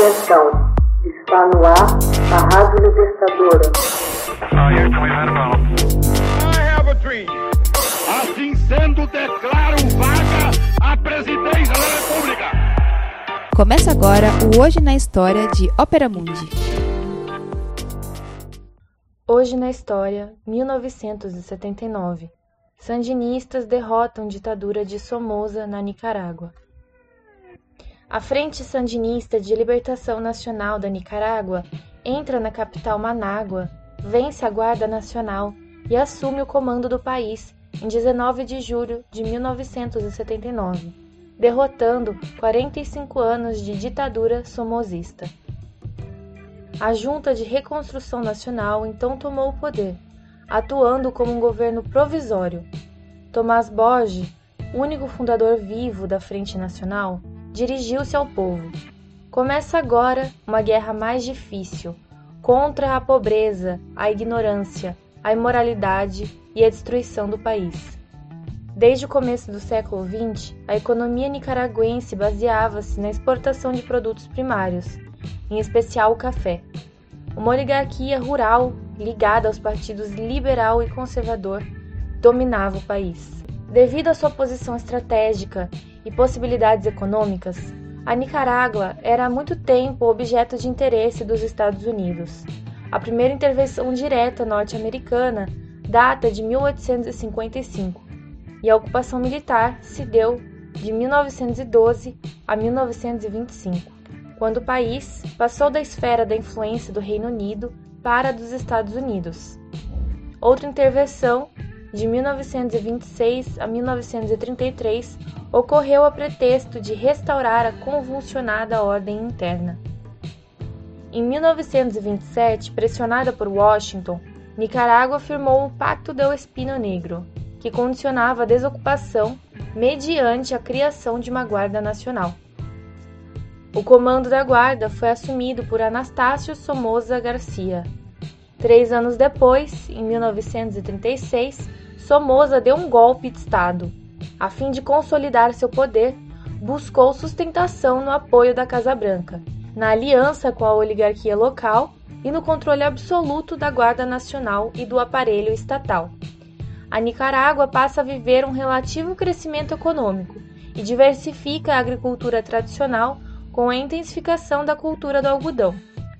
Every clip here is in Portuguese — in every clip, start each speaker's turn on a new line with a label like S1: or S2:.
S1: Atenção, está no ar a Rádio Libertadora.
S2: Assim sendo, declaro vaga a presidência da República.
S3: Começa agora o Hoje na História de Ópera Mundi.
S4: Hoje na História, 1979. Sandinistas derrotam ditadura de Somoza na Nicarágua. A Frente Sandinista de Libertação Nacional da Nicarágua entra na capital Manágua, vence a Guarda Nacional e assume o comando do país em 19 de julho de 1979, derrotando 45 anos de ditadura somozista. A Junta de Reconstrução Nacional então tomou o poder, atuando como um governo provisório. Tomás Borges, único fundador vivo da Frente Nacional, dirigiu-se ao povo. Começa agora uma guerra mais difícil contra a pobreza, a ignorância, a imoralidade e a destruição do país. Desde o começo do século XX, a economia nicaragüense baseava-se na exportação de produtos primários, em especial o café. Uma oligarquia rural ligada aos partidos liberal e conservador dominava o país. Devido à sua posição estratégica e possibilidades econômicas, a Nicarágua era há muito tempo objeto de interesse dos Estados Unidos. A primeira intervenção direta norte-americana data de 1855 e a ocupação militar se deu de 1912 a 1925, quando o país passou da esfera da influência do Reino Unido para a dos Estados Unidos. Outra intervenção, de 1926 a 1933, ocorreu a pretexto de restaurar a convulsionada ordem interna. Em 1927, pressionada por Washington, Nicarágua firmou o Pacto del Espino Negro, que condicionava a desocupação mediante a criação de uma Guarda Nacional. O comando da Guarda foi assumido por Anastácio Somoza Garcia. Três anos depois, em 1936, Somoza deu um golpe de Estado a fim de consolidar seu poder, buscou sustentação no apoio da Casa Branca, na aliança com a oligarquia local e no controle absoluto da Guarda Nacional e do aparelho estatal. A Nicarágua passa a viver um relativo crescimento econômico e diversifica a agricultura tradicional com a intensificação da cultura do algodão.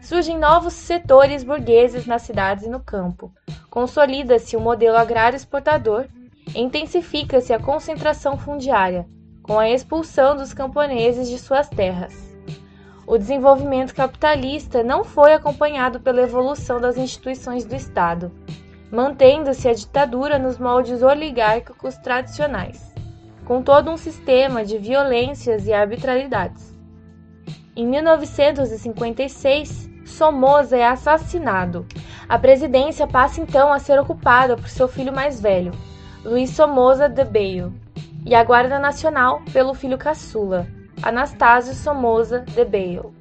S4: Surgem novos setores burgueses nas cidades e no campo. Consolida-se o um modelo agrário exportador intensifica-se a concentração fundiária, com a expulsão dos camponeses de suas terras. O desenvolvimento capitalista não foi acompanhado pela evolução das instituições do Estado, mantendo-se a ditadura nos moldes oligárquicos tradicionais, com todo um sistema de violências e arbitrariedades. Em 1956, Somoza é assassinado. A presidência passa então a ser ocupada por seu filho mais velho, Luiz Somoza de Beio, e a Guarda Nacional pelo filho caçula, Anastásio Somoza de Beio.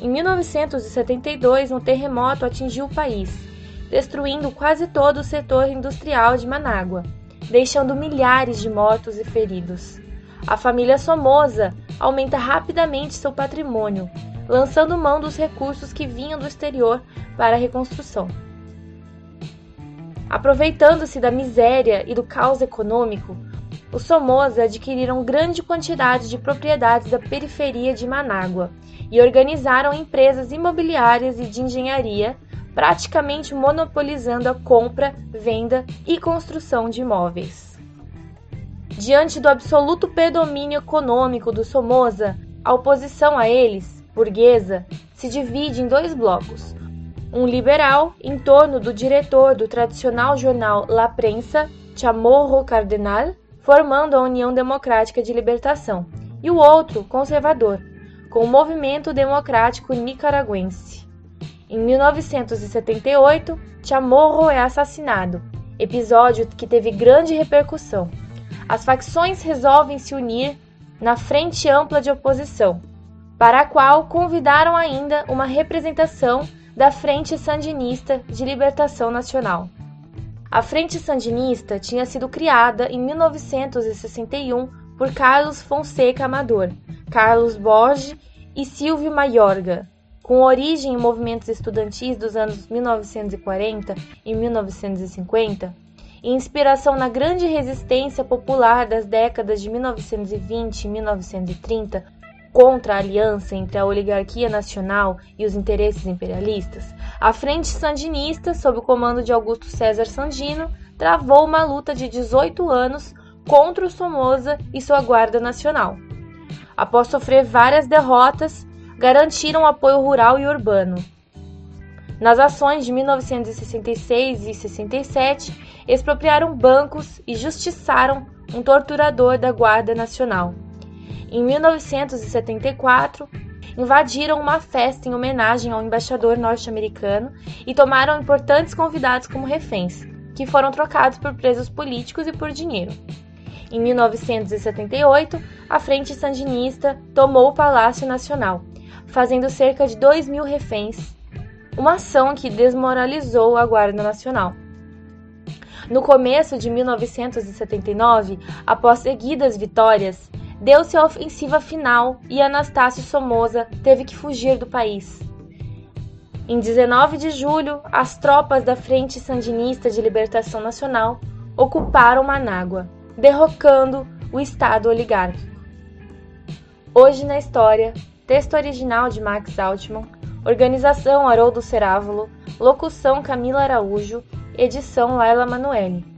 S4: Em 1972, um terremoto atingiu o país, destruindo quase todo o setor industrial de Manágua, deixando milhares de mortos e feridos. A família Somoza aumenta rapidamente seu patrimônio, lançando mão dos recursos que vinham do exterior para a reconstrução. Aproveitando-se da miséria e do caos econômico, os Somoza adquiriram grande quantidade de propriedades da periferia de Manágua e organizaram empresas imobiliárias e de engenharia, praticamente monopolizando a compra, venda e construção de imóveis. Diante do absoluto predomínio econômico do Somoza, a oposição a eles, burguesa, se divide em dois blocos: um liberal em torno do diretor do tradicional jornal La Prensa, Chamorro Cardenal, formando a União Democrática de Libertação, e o outro conservador, com o Movimento Democrático Nicaragüense. Em 1978, Chamorro é assassinado, episódio que teve grande repercussão. As facções resolvem se unir na Frente Ampla de Oposição, para a qual convidaram ainda uma representação da Frente Sandinista de Libertação Nacional. A Frente Sandinista tinha sido criada em 1961 por Carlos Fonseca Amador, Carlos Borges e Silvio Maiorga, com origem em movimentos estudantis dos anos 1940 e 1950, e inspiração na grande resistência popular das décadas de 1920 e 1930 contra a aliança entre a oligarquia nacional e os interesses imperialistas, a Frente Sandinista, sob o comando de Augusto César Sandino, travou uma luta de 18 anos contra o Somoza e sua Guarda Nacional. Após sofrer várias derrotas, garantiram apoio rural e urbano. Nas ações de 1966 e 67, expropriaram bancos e justiçaram um torturador da Guarda Nacional. Em 1974, invadiram uma festa em homenagem ao embaixador norte-americano e tomaram importantes convidados como reféns, que foram trocados por presos políticos e por dinheiro. Em 1978, a Frente Sandinista tomou o Palácio Nacional, fazendo cerca de 2 mil reféns, uma ação que desmoralizou a Guarda Nacional. No começo de 1979, após seguidas vitórias, deu-se a ofensiva final e Anastácio Somoza teve que fugir do país. Em 19 de julho, as tropas da Frente Sandinista de Libertação Nacional ocuparam Manágua, derrocando o Estado oligárquico. Hoje na história, texto original de Max Altman, organização Haroldo Cerávulo, locução Camila Araújo, edição Laila Manoeli.